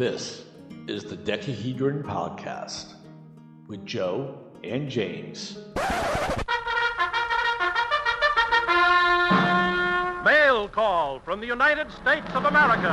This is the Dekahedron Podcast with Joe and James. Mail call from the United States of America.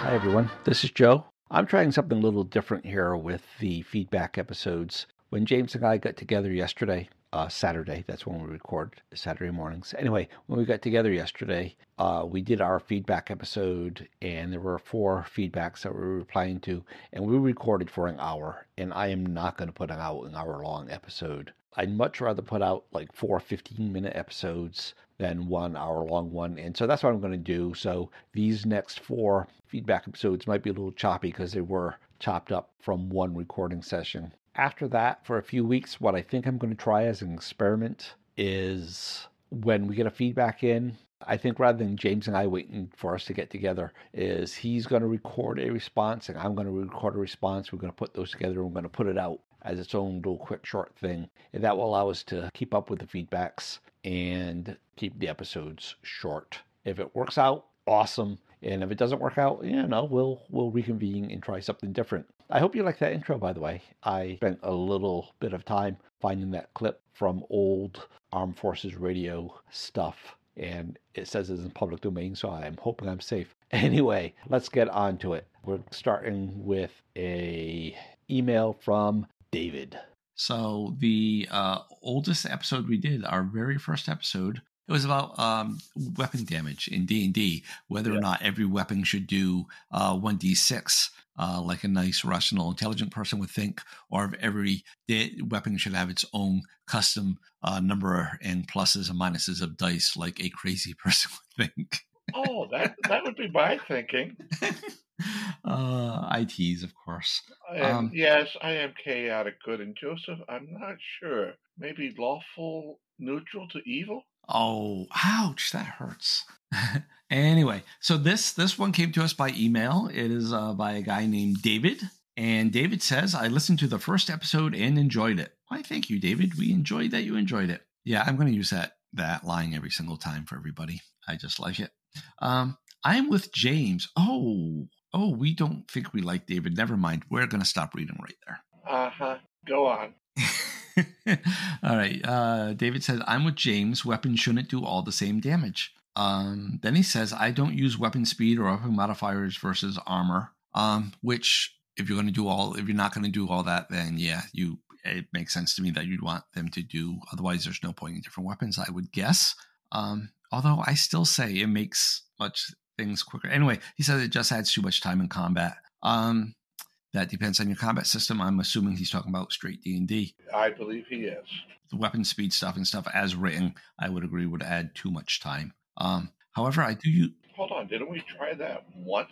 Hi, everyone. This is Joe. I'm trying something a little different here with the feedback episodes. When James and I got together yesterday, uh, Saturday, that's when we record Saturday mornings. Anyway, when we got together yesterday, uh, we did our feedback episode, and there were four feedbacks that we were replying to, and we recorded for an hour. And I am not going to put out an hour long episode. I'd much rather put out like four 15 minute episodes than one hour long one. And so that's what I'm going to do. So these next four feedback episodes might be a little choppy because they were chopped up from one recording session. After that, for a few weeks, what I think I'm going to try as an experiment is when we get a feedback in, I think rather than James and I waiting for us to get together, is he's going to record a response and I'm going to record a response. We're going to put those together and we're going to put it out as its own little quick short thing. And that will allow us to keep up with the feedbacks and keep the episodes short. If it works out, awesome. And if it doesn't work out, you know, we'll we'll reconvene and try something different. I hope you like that intro, by the way. I spent a little bit of time finding that clip from old Armed Forces radio stuff, and it says it's in public domain, so I'm hoping I'm safe. Anyway, let's get on to it. We're starting with a email from David. So the uh, oldest episode we did, our very first episode, it was about um, weapon damage in D and D. Whether yeah. or not every weapon should do uh, one d six, uh, like a nice, rational, intelligent person would think, or if every weapon should have its own custom uh, number and pluses and minuses of dice, like a crazy person would think. oh, that that would be my thinking. uh, ITs, of course. Um, yes, I am chaotic good, and Joseph, I'm not sure. Maybe lawful neutral to evil. Oh, ouch! That hurts. anyway, so this this one came to us by email. It is uh, by a guy named David, and David says, "I listened to the first episode and enjoyed it." Why, thank you, David. We enjoyed that you enjoyed it. Yeah, I'm going to use that that line every single time for everybody. I just like it. Um, I'm with James. Oh, oh, we don't think we like David. Never mind. We're going to stop reading right there. Uh huh. Go on. all right. Uh, David says, I'm with James. Weapons shouldn't do all the same damage. Um, then he says, I don't use weapon speed or weapon modifiers versus armor. Um, which, if you're going to do all, if you're not going to do all that, then yeah, you it makes sense to me that you'd want them to do. Otherwise, there's no point in different weapons. I would guess. Um, although I still say it makes much things quicker. Anyway, he says it just adds too much time in combat. Um, that depends on your combat system. I'm assuming he's talking about straight D and D. I believe he is. The weapon speed stuff and stuff as written, I would agree would add too much time. Um, however, I do. You hold on. Didn't we try that once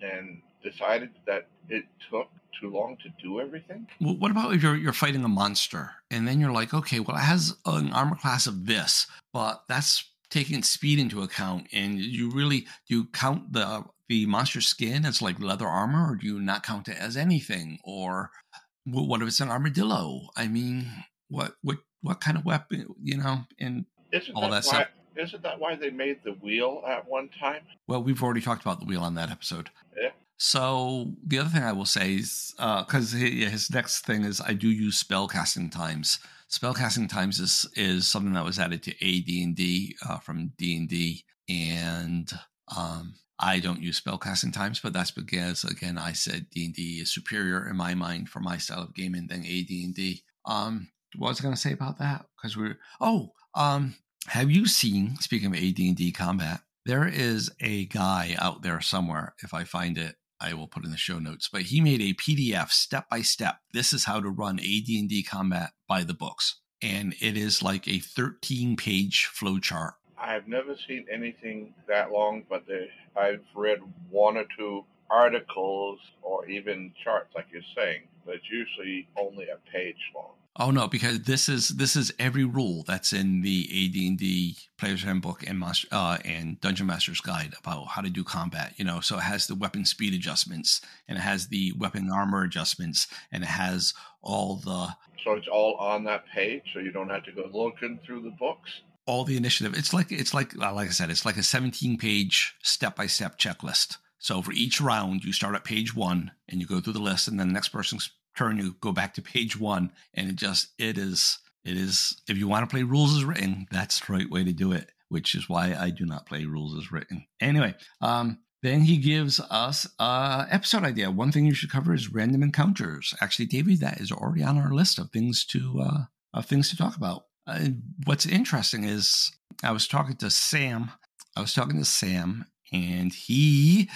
and decided that it took too long to do everything? Well, what about if you're you're fighting a monster and then you're like, okay, well, it has an armor class of this, but that's taking speed into account and you really do you count the the monster skin as like leather armor, or do you not count it as anything? Or what if it's an armadillo? I mean, what what what kind of weapon? You know, and isn't all that, that stuff. Why, isn't that why they made the wheel at one time? Well, we've already talked about the wheel on that episode. Yeah. So the other thing I will say is because uh, his next thing is I do use spell casting times. Spell casting times is is something that was added to AD and D uh, from D and um, I don't use spellcasting times, but that's because again I said D and D is superior in my mind for my style of gaming than AD and D. Um, what was I going to say about that? Because we're oh, um, have you seen? Speaking of AD and D combat, there is a guy out there somewhere. If I find it, I will put in the show notes. But he made a PDF step by step. This is how to run AD and D combat by the books, and it is like a 13 page flowchart I've never seen anything that long, but they, I've read one or two articles or even charts, like you're saying, but it's usually only a page long. Oh no, because this is this is every rule that's in the AD&D Player's Handbook and Master uh, and Dungeon Master's Guide about how to do combat. You know, so it has the weapon speed adjustments and it has the weapon armor adjustments and it has all the. So it's all on that page, so you don't have to go looking through the books. all the initiative. It's like it's like like I said, it's like a 17 page step by step checklist. So for each round, you start at page one and you go through the list, and then the next person's turn, you go back to page one, and it just it is it is if you want to play rules as written, that's the right way to do it. Which is why I do not play rules as written. Anyway, um, then he gives us a episode idea. One thing you should cover is random encounters. Actually, David, that is already on our list of things to uh, of things to talk about. Uh, what's interesting is I was talking to Sam. I was talking to Sam, and he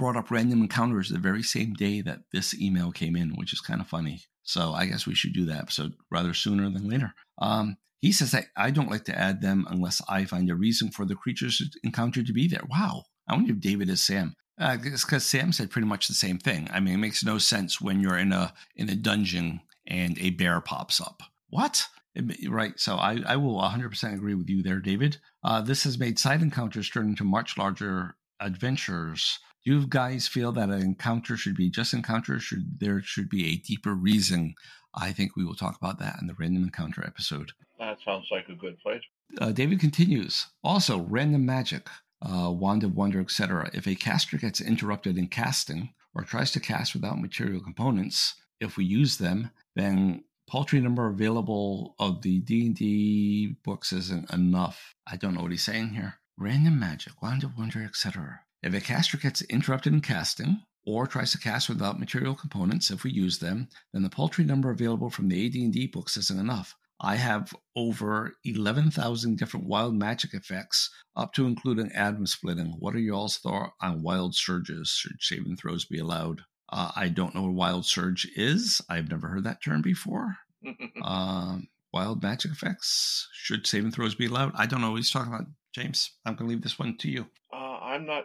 brought up random encounters the very same day that this email came in, which is kind of funny. So I guess we should do that episode rather sooner than later. Um, he says that I don't like to add them unless I find a reason for the creatures encountered to be there. Wow. I wonder if David is Sam. Uh, it's because Sam said pretty much the same thing. I mean, it makes no sense when you're in a in a dungeon and a bear pops up. What? It, right. So I, I will 100% agree with you there, David. Uh, this has made side encounters turn into much larger adventures. Do you guys feel that an encounter should be just encounter? Should there should be a deeper reason? I think we will talk about that in the random encounter episode. That sounds like a good place. Uh, David continues. Also, random magic, uh, wand of wonder, etc. If a caster gets interrupted in casting or tries to cast without material components, if we use them, then paltry number available of the D&D books isn't enough. I don't know what he's saying here. Random magic, wand of wonder, etc. If a caster gets interrupted in casting or tries to cast without material components, if we use them, then the paltry number available from the AD&D books isn't enough. I have over 11,000 different wild magic effects, up to including atom splitting. What are y'all's thoughts on wild surges? Should saving throws be allowed? Uh, I don't know what wild surge is. I've never heard that term before. um, wild magic effects. Should saving throws be allowed? I don't know what he's talking about, James. I'm going to leave this one to you. I'm not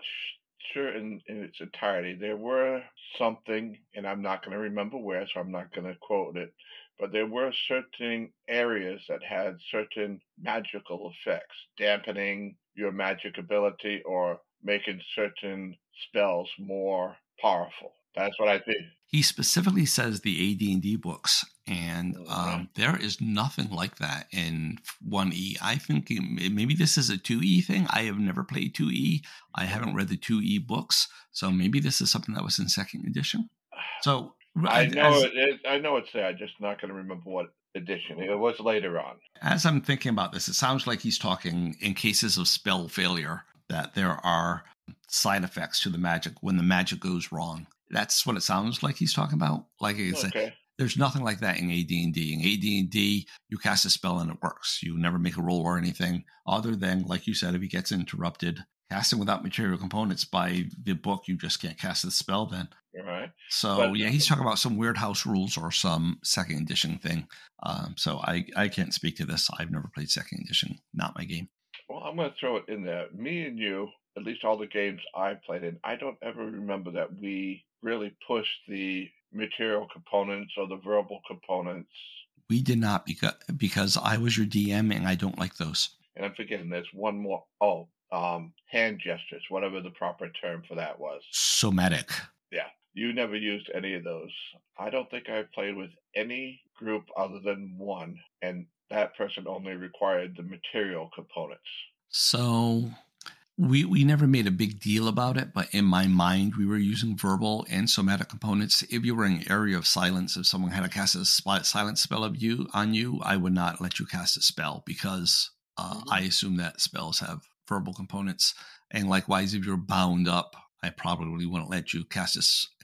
sure in, in its entirety. There were something, and I'm not going to remember where, so I'm not going to quote it. But there were certain areas that had certain magical effects, dampening your magic ability or making certain spells more powerful. That's what I think. He specifically says the AD&D books, and um, there is nothing like that in 1E. I think maybe this is a 2E thing. I have never played 2E. I haven't read the 2E books, so maybe this is something that was in second edition. So I know as, it is. I know it's there. I'm just not going to remember what edition. It was later on. As I'm thinking about this, it sounds like he's talking in cases of spell failure that there are side effects to the magic when the magic goes wrong. That's what it sounds like he's talking about. Like I said, okay. there's nothing like that in AD&D. In AD&D, you cast a spell and it works. You never make a roll or anything other than, like you said, if he gets interrupted, casting without material components by the book, you just can't cast the spell then. Right. So but, yeah, he's talking about some weird house rules or some second edition thing. Um, so I I can't speak to this. I've never played second edition. Not my game. Well, I'm going to throw it in there. Me and you, at least all the games I played in, I don't ever remember that we really pushed the material components or the verbal components. We did not because because I was your DM and I don't like those. And I'm forgetting there's one more. Oh, um, hand gestures, whatever the proper term for that was. Somatic. Yeah. You never used any of those. I don't think I played with any group other than one, and that person only required the material components. So we we never made a big deal about it, but in my mind, we were using verbal and somatic components. If you were in an area of silence, if someone had to cast a silent spell of you on you, I would not let you cast a spell because uh, mm-hmm. I assume that spells have verbal components. And likewise, if you're bound up, I probably wouldn't let you cast a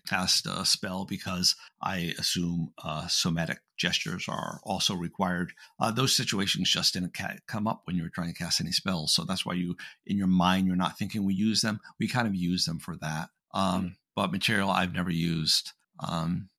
cast a spell because I assume uh, somatic gestures are also required. Uh, those situations just didn't ca- come up when you were trying to cast any spells, so that's why you, in your mind, you're not thinking we use them. We kind of use them for that. Um, mm But material I've never used. Um,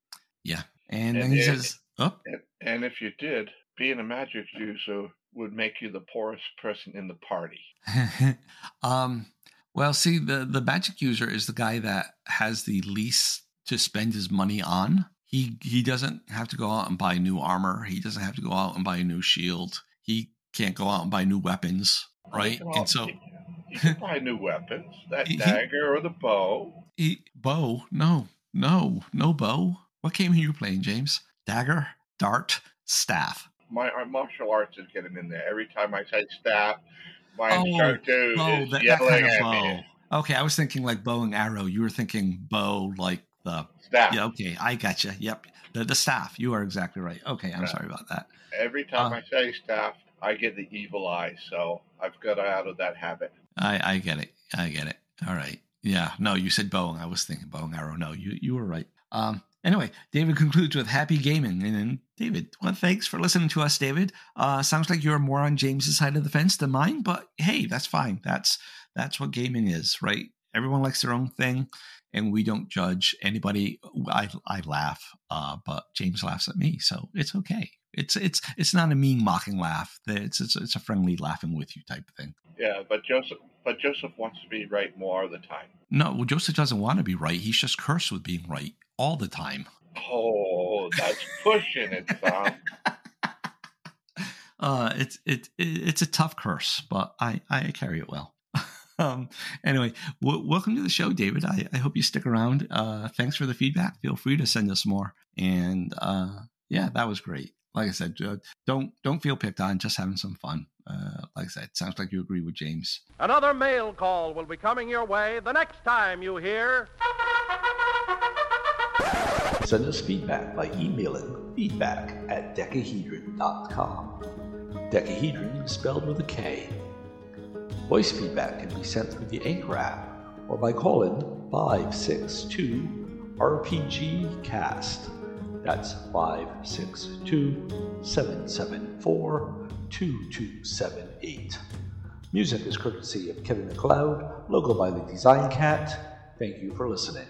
yeah, and, and then he it, says, "Oh." And if you did, being a magic user would make you the poorest person in the party. um, well, see, the the magic user is the guy that has the least to spend his money on. He he doesn't have to go out and buy new armor. He doesn't have to go out and buy a new shield. He can't go out and buy new weapons, right? and so he can buy new weapons. That he, dagger or the bow. He, bow? No, no, no bow. What game are you playing, James? Dagger, dart, staff. my uh, martial arts is getting in there. Every time I say staff, my Oh, bow, is that, that kind of bow. Okay, I was thinking like bow and arrow. You were thinking bow like the Staff. yeah. Okay, I gotcha. Yep, the the staff. You are exactly right. Okay, I'm Yeah. sorry about that. Every time Uh. I say staff, I get the evil eye. So I've got out of that habit. I I get it. I get it. All right. Yeah. No, you said bow. and I was thinking bow and arrow. No, you you were right. Um. Anyway, David concludes with happy gaming, and then David. Well, thanks for listening to us, David. Uh, sounds like you're more on James's side of the fence than mine, but hey, that's fine. That's that's what gaming is, right? Everyone likes their own thing, and we don't judge anybody. I I laugh, uh, but James laughs at me, so it's okay. It's it's it's not a mean mocking laugh. It's it's, it's a friendly laughing with you type of thing. Yeah, but Joseph, but Joseph wants to be right more of the time. No, well, Joseph doesn't want to be right. He's just cursed with being right all the time. Oh, that's pushing it, son. Uh, it's it, it it's a tough curse, but I I carry it well. um, anyway, w- welcome to the show, David. I, I hope you stick around. Uh, thanks for the feedback. Feel free to send us more. And uh, yeah, that was great. Like I said, uh, don't don't feel picked on. Just having some fun. Uh, like I said, sounds like you agree with James. Another mail call will be coming your way the next time you hear. Send us feedback by emailing feedback at dekahedron.com. Dekahedron is spelled with a K. Voice feedback can be sent through the Anchor app or by calling 562 RPG Cast. That's 562 774 2278. Music is courtesy of Kevin MacLeod, logo by the DesignKat. Thank you for listening.